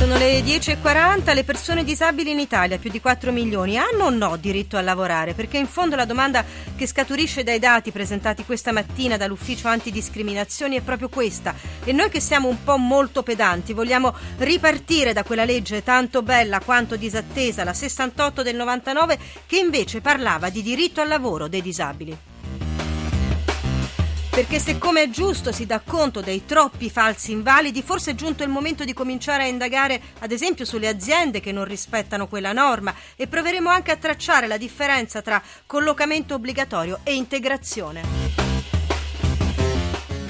Sono le 10.40, le persone disabili in Italia, più di 4 milioni, hanno o no diritto a lavorare? Perché in fondo la domanda che scaturisce dai dati presentati questa mattina dall'ufficio antidiscriminazioni è proprio questa. E noi che siamo un po' molto pedanti vogliamo ripartire da quella legge tanto bella quanto disattesa, la 68 del 99, che invece parlava di diritto al lavoro dei disabili. Perché se come è giusto si dà conto dei troppi falsi invalidi, forse è giunto il momento di cominciare a indagare ad esempio sulle aziende che non rispettano quella norma e proveremo anche a tracciare la differenza tra collocamento obbligatorio e integrazione.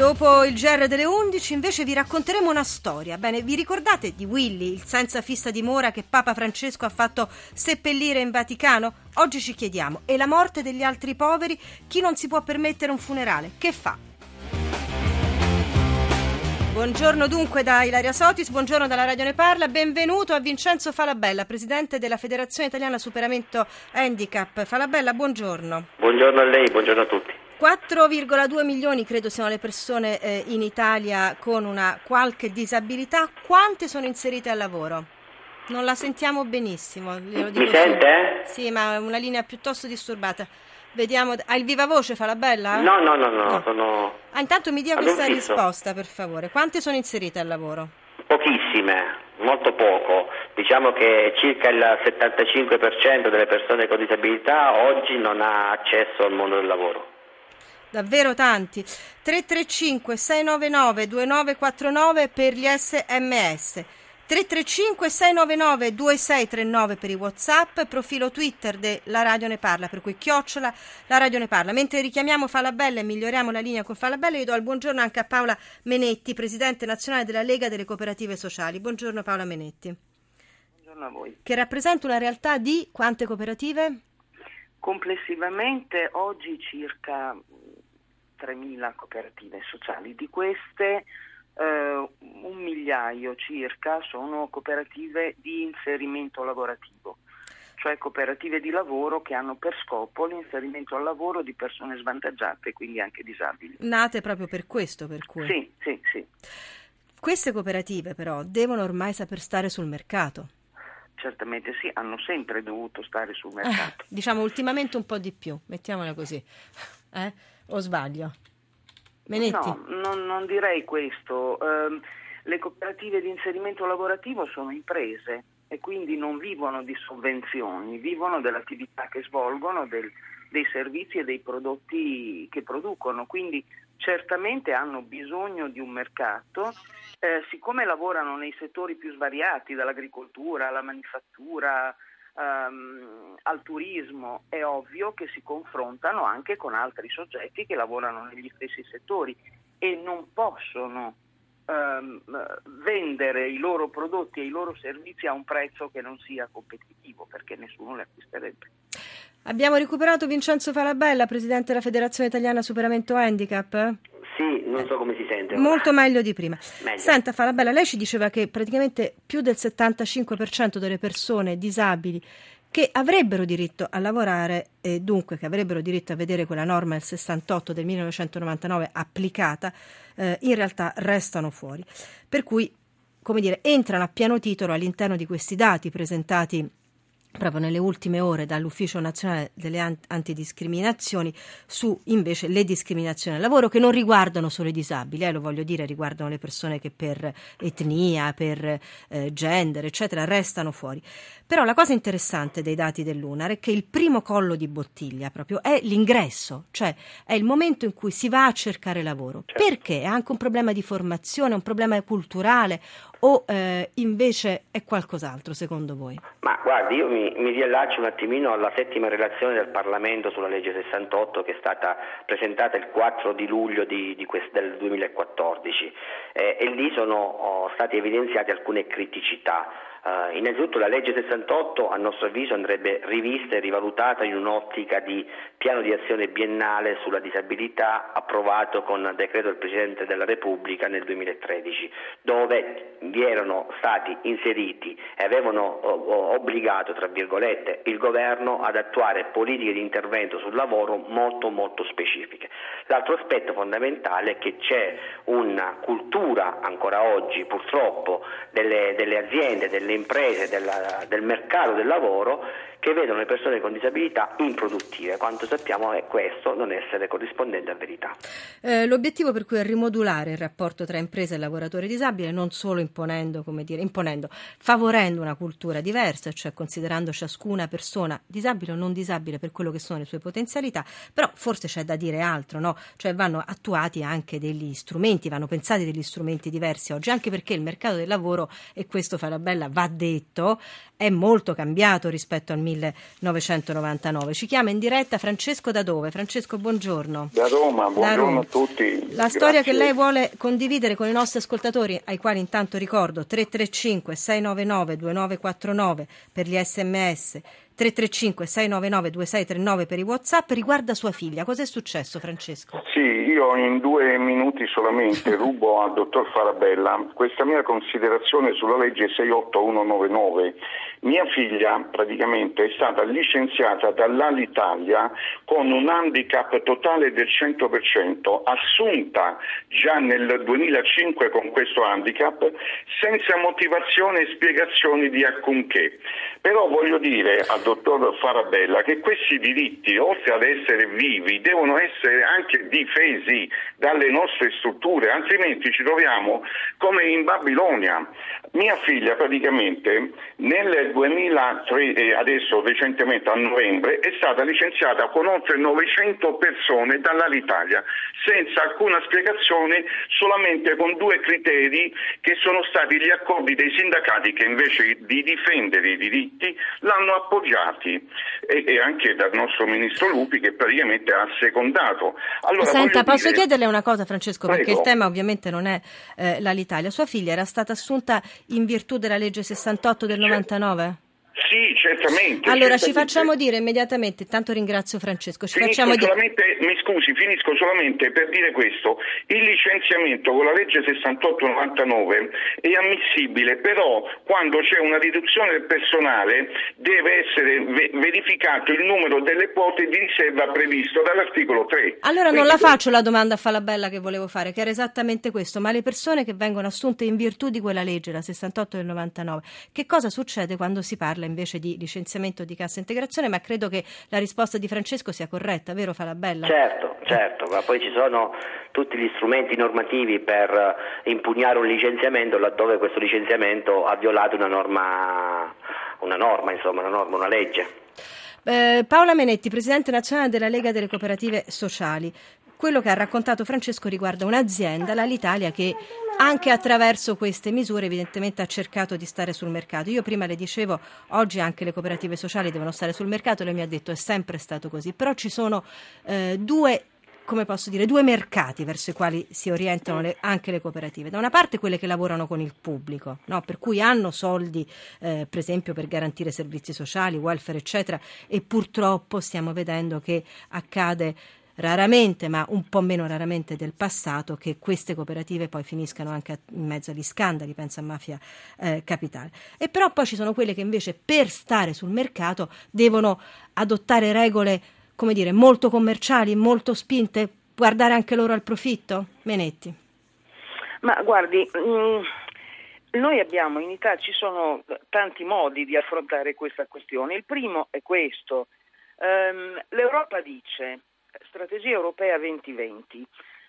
Dopo il GR delle 11 invece vi racconteremo una storia. Bene, vi ricordate di Willy, il senza fissa dimora che Papa Francesco ha fatto seppellire in Vaticano? Oggi ci chiediamo, e la morte degli altri poveri? Chi non si può permettere un funerale? Che fa? Buongiorno dunque da Ilaria Sotis, buongiorno dalla Radio Ne Parla, benvenuto a Vincenzo Falabella, presidente della Federazione Italiana Superamento Handicap. Falabella, buongiorno. Buongiorno a lei, buongiorno a tutti. 4,2 milioni credo siano le persone eh, in Italia con una qualche disabilità. Quante sono inserite al lavoro? Non la sentiamo benissimo. Mi sente? Sì, ma è una linea piuttosto disturbata. Vediamo. Ha il viva voce, fa la bella? No, no, no, no. no. Sono... Ah, intanto mi dia questa risposta, per favore. Quante sono inserite al lavoro? Pochissime, molto poco. Diciamo che circa il 75% delle persone con disabilità oggi non ha accesso al mondo del lavoro davvero tanti. 335 699 2949 per gli sms. 335 699 2639 per i whatsapp, profilo Twitter della Radio Ne Parla, per cui chiocciola la Radio Ne Parla. Mentre richiamiamo Falabella e miglioriamo la linea con Falabella, io do il buongiorno anche a Paola Menetti, Presidente nazionale della Lega delle Cooperative Sociali. Buongiorno Paola Menetti. Buongiorno a voi. Che rappresenta una realtà di quante cooperative? Complessivamente oggi circa 3.000 cooperative sociali, di queste eh, un migliaio circa sono cooperative di inserimento lavorativo, cioè cooperative di lavoro che hanno per scopo l'inserimento al lavoro di persone svantaggiate, quindi anche disabili. Nate proprio per questo, per cui. Sì, sì, sì. Queste cooperative però devono ormai saper stare sul mercato. Certamente sì, hanno sempre dovuto stare sul mercato. Eh, diciamo ultimamente un po' di più, mettiamola così. Eh? O sbaglio? Menetti? No, non, non direi questo. Eh, le cooperative di inserimento lavorativo sono imprese e quindi non vivono di sovvenzioni, vivono dell'attività che svolgono, del, dei servizi e dei prodotti che producono. Quindi certamente hanno bisogno di un mercato, eh, siccome lavorano nei settori più svariati, dall'agricoltura alla manifattura, um, al turismo, è ovvio che si confrontano anche con altri soggetti che lavorano negli stessi settori e non possono um, vendere i loro prodotti e i loro servizi a un prezzo che non sia competitivo perché nessuno li acquisterebbe. Abbiamo recuperato Vincenzo Falabella, presidente della Federazione Italiana Superamento Handicap? Sì, non so come si sente. Molto meglio di prima. Meglio. Senta Falabella, lei ci diceva che praticamente più del 75% delle persone disabili che avrebbero diritto a lavorare e dunque che avrebbero diritto a vedere quella norma del 68 del 1999 applicata, eh, in realtà restano fuori. Per cui, come dire, entrano a pieno titolo all'interno di questi dati presentati proprio nelle ultime ore dall'Ufficio Nazionale delle Antidiscriminazioni su invece le discriminazioni al lavoro che non riguardano solo i disabili, eh, lo voglio dire, riguardano le persone che per etnia, per eh, gender, eccetera, restano fuori. Però la cosa interessante dei dati dell'UNAR è che il primo collo di bottiglia proprio è l'ingresso, cioè è il momento in cui si va a cercare lavoro. Certo. Perché? È anche un problema di formazione, un problema culturale o eh, invece è qualcos'altro secondo voi? Ma guardi, io mi, mi riallaccio un attimino alla settima relazione del Parlamento sulla legge 68 che è stata presentata il 4 di luglio di, di quest, del 2014 eh, e lì sono oh, state evidenziate alcune criticità. Uh, innanzitutto la legge 68 a nostro avviso andrebbe rivista e rivalutata in un'ottica di piano di azione biennale sulla disabilità approvato con decreto del Presidente della Repubblica nel 2013, dove vi erano stati inseriti e avevano obbligato, tra virgolette, il governo ad attuare politiche di intervento sul lavoro molto molto specifiche. L'altro aspetto fondamentale è che c'è una cultura ancora oggi purtroppo delle, delle aziende, delle imprese, della, del mercato del lavoro che vedono le persone con disabilità improduttive. Quanto sappiamo è questo non essere corrispondente a verità. Eh, l'obiettivo per cui è rimodulare il rapporto tra impresa e lavoratore disabile non solo imponendo, come dire, imponendo, favorendo una cultura diversa, cioè considerando ciascuna persona disabile o non disabile per quello che sono le sue potenzialità, però forse c'è da dire altro, no? Cioè vanno attuati anche degli strumenti, vanno pensati degli strumenti diversi oggi, anche perché il mercato del lavoro, e questo fa la bella, va detto, è molto cambiato rispetto al 1999. Ci chiama in diretta Francesco da dove? Francesco, buongiorno. Da Roma, buongiorno da Roma. a tutti. La Grazie. storia che lei vuole condividere con i nostri ascoltatori, ai quali intanto ricordo 335 699 2949 per gli sms 335 699 2639 per i WhatsApp riguarda sua figlia. Cos'è successo, Francesco? Sì, io in due minuti solamente rubo al dottor Farabella questa mia considerazione sulla legge 68199 mia figlia praticamente è stata licenziata dall'Alitalia con un handicap totale del 100%, assunta già nel 2005 con questo handicap, senza motivazione e spiegazioni di alcunché. Però voglio dire al dottor Farabella che questi diritti, oltre ad essere vivi, devono essere anche difesi dalle nostre strutture, altrimenti ci troviamo come in Babilonia. Mia figlia praticamente nel 2003 e adesso recentemente a novembre è stata licenziata con oltre 900 persone dall'Alitalia senza alcuna spiegazione, solamente con due criteri che sono stati gli accordi dei sindacati che invece di difendere i diritti l'hanno appoggiati e, e anche dal nostro ministro Lupi che praticamente ha secondato. Allora, Senta, posso dire... chiederle una cosa Francesco Prego. perché il tema ovviamente non è eh, l'Alitalia. Sua figlia era stata assunta in virtù della legge 68 del 99? Sì, certamente. Allora certamente. ci facciamo dire immediatamente, intanto ringrazio Francesco, ci finisco facciamo solamente, di... mi scusi, finisco solamente per dire questo, il licenziamento con la legge 6899 è ammissibile, però quando c'è una riduzione del personale deve essere verificato il numero delle quote di riserva previsto dall'articolo 3. Allora Quindi... non la faccio la domanda a Falabella che volevo fare, che era esattamente questo, ma le persone che vengono assunte in virtù di quella legge, la 68 del 99, che cosa succede quando si parla invece di licenziamento di cassa integrazione, ma credo che la risposta di Francesco sia corretta, vero Falabella? Certo, certo, ma poi ci sono tutti gli strumenti normativi per eh, impugnare un licenziamento laddove questo licenziamento ha violato una norma, una norma, insomma, una, norma, una legge. Eh, Paola Menetti, Presidente nazionale della Lega delle Cooperative Sociali. Quello che ha raccontato Francesco riguarda un'azienda, l'Alitalia, che anche attraverso queste misure evidentemente ha cercato di stare sul mercato. Io prima le dicevo, oggi anche le cooperative sociali devono stare sul mercato, lei mi ha detto è sempre stato così, però ci sono eh, due come posso dire, due mercati verso i quali si orientano le, anche le cooperative. Da una parte quelle che lavorano con il pubblico, no? per cui hanno soldi, eh, per esempio, per garantire servizi sociali, welfare, eccetera, e purtroppo stiamo vedendo che accade raramente, ma un po' meno raramente del passato, che queste cooperative poi finiscano anche in mezzo agli scandali, pensa a mafia eh, capitale. E però poi ci sono quelle che invece per stare sul mercato devono adottare regole, come dire, molto commerciali, molto spinte, guardare anche loro al profitto? Menetti. Ma guardi, mh, mm, noi abbiamo in Italia, ci sono tanti modi di affrontare questa questione. Il primo è questo. Um, L'Europa dice Strategia Europea 2020,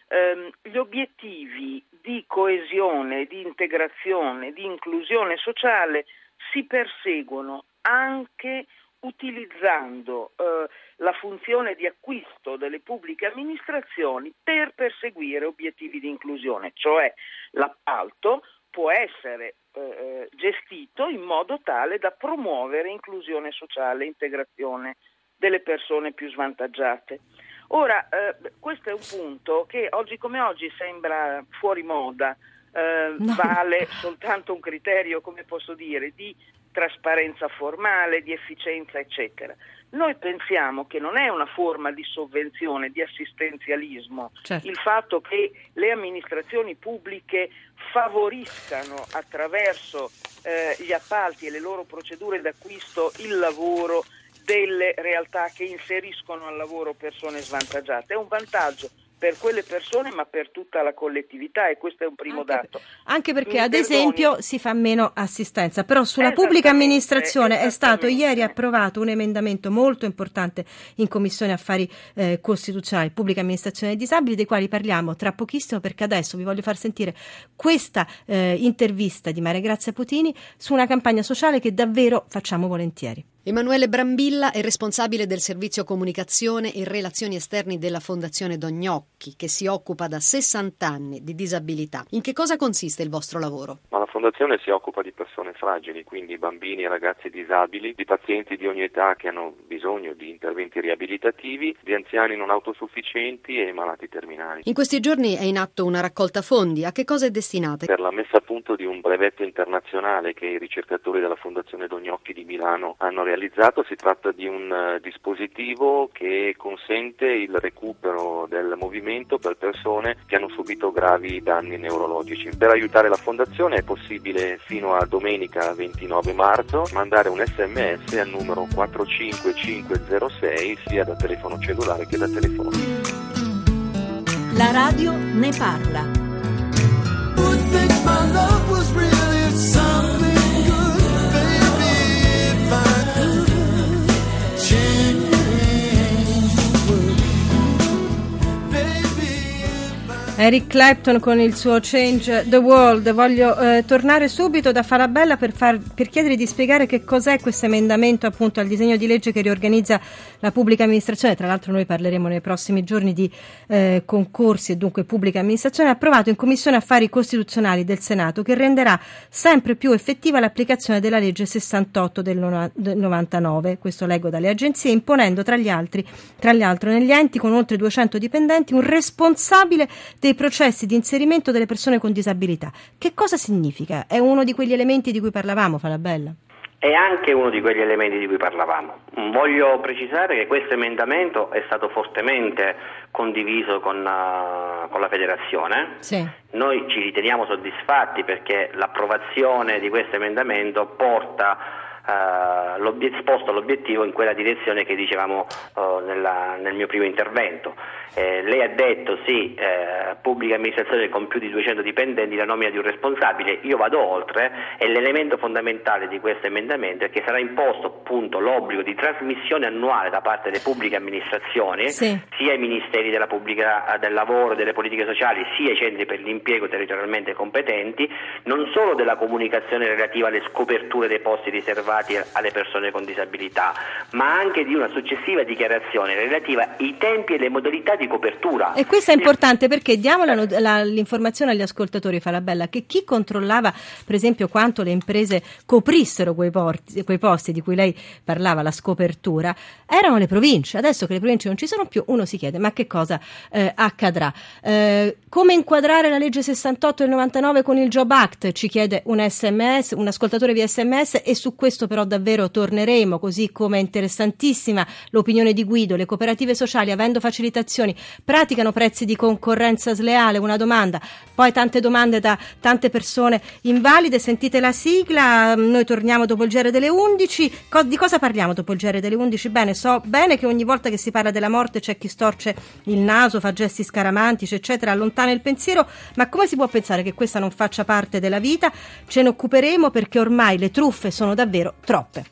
ehm, gli obiettivi di coesione, di integrazione, di inclusione sociale si perseguono anche utilizzando eh, la funzione di acquisto delle pubbliche amministrazioni per perseguire obiettivi di inclusione, cioè l'appalto può essere eh, eh gestito in modo tale da promuovere inclusione sociale e integrazione delle persone più svantaggiate. Ora, eh, questo è un punto che oggi come oggi sembra fuori moda, eh, No. vale soltanto un criterio, come posso dire, di trasparenza formale, di efficienza, eccetera. Noi pensiamo che non è una forma di sovvenzione, di assistenzialismo, Certo. il fatto che le amministrazioni pubbliche favoriscano attraverso eh, gli appalti e le loro procedure d'acquisto il lavoro delle realtà che inseriscono al lavoro persone svantaggiate. È un vantaggio per quelle persone ma per tutta la collettività e questo è un primo Anche- dato. Anche perché, Mi ad perdoni. esempio, si fa meno assistenza. Però sulla pubblica amministrazione è stato ieri approvato un emendamento molto importante in Commissione Affari eh, Costituzionali, Pubblica Amministrazione dei Disabili, dei quali parliamo tra pochissimo perché adesso vi voglio far sentire questa eh, intervista di Maria Grazia Putini su una campagna sociale che davvero facciamo volentieri. Emanuele Brambilla è responsabile del servizio comunicazione e relazioni esterni della Fondazione Dognocchi, che si occupa da 60 anni di disabilità. In che cosa consiste il vostro lavoro? Fondazione si occupa di persone fragili, quindi bambini e ragazzi disabili, di pazienti di ogni età che hanno bisogno di interventi riabilitativi, di anziani non autosufficienti e malati terminali. In questi giorni è in atto una raccolta fondi. A che cosa è destinata? Per la messa a punto di un brevetto internazionale che i ricercatori della Fondazione Dognocchi di Milano hanno realizzato, si tratta di un eh, dispositivo che consente il recupero del movimento per persone che hanno subito gravi danni neurologici. Per aiutare la Fondazione è possibile fino a domenica 29 marzo mandare un sms al numero 45506 sia da telefono cellulare che da telefono. La radio ne parla. Eric Clapton con il suo Change the World. Voglio eh, tornare subito da Farabella per, far, per chiedere di spiegare che cos'è questo emendamento appunto al disegno di legge che riorganizza la pubblica amministrazione. Tra l'altro noi parleremo nei prossimi giorni di eh, concorsi e dunque pubblica amministrazione, approvato in Commissione Affari Costituzionali del Senato che renderà sempre più effettiva l'applicazione della legge 68 del del 99. Questo leggo dalle agenzie, imponendo tra gli altri, tra l'altro negli enti con oltre 200 dipendenti un responsabile dei processi di inserimento delle persone con disabilità. Che cosa significa? È uno di quegli elementi di cui parlavamo, Falabella? È anche uno di quegli elementi di cui parlavamo. Voglio precisare che questo emendamento è stato fortemente condiviso con, uh, con la federazione. Sì. Noi ci riteniamo soddisfatti perché l'approvazione di questo emendamento porta l'obiet- sposta l'obiettivo in quella direzione che dicevamo uh, nella- nel mio primo intervento. Eh, lei ha detto sì, eh, pubblica amministrazione con più di 200 dipendenti, la nomina di un responsabile, io vado oltre e l'elemento fondamentale di questo emendamento è che sarà imposto appunto l'obbligo di trasmissione annuale da parte delle pubbliche amministrazioni, Sì. sia ai ministeri della pubblica, eh, del lavoro e delle politiche sociali, sia ai centri per l'impiego territorialmente competenti, non solo della comunicazione relativa alle scoperture dei posti riservati alle persone con disabilità, ma anche di una successiva dichiarazione relativa ai tempi e le modalità di copertura. E questo è importante perché diamo la la- l'informazione agli ascoltatori, Falabella, che chi controllava, per esempio, quanto le imprese coprissero quei, porti- quei posti di cui lei parlava, la scopertura, erano le province. Adesso che le province non ci sono più, uno si chiede ma che cosa eh, accadrà? Eh, come inquadrare la legge 68 del 99 con il Job Act? Ci chiede un sms, un ascoltatore via sms e su questo però davvero torneremo, così come è interessantissima l'opinione di Guido, le cooperative sociali avendo facilitazioni praticano prezzi di concorrenza sleale, una domanda, poi tante domande da tante persone invalide, sentite la sigla, noi torniamo dopo il GR delle 11, Co- di cosa parliamo dopo il GR delle 11? Bene, so bene che ogni volta che si parla della morte c'è chi storce il naso, fa gesti scaramantici, eccetera, allontana il pensiero, ma come si può pensare che questa non faccia parte della vita? Ce ne occuperemo perché ormai le truffe sono davvero troppe.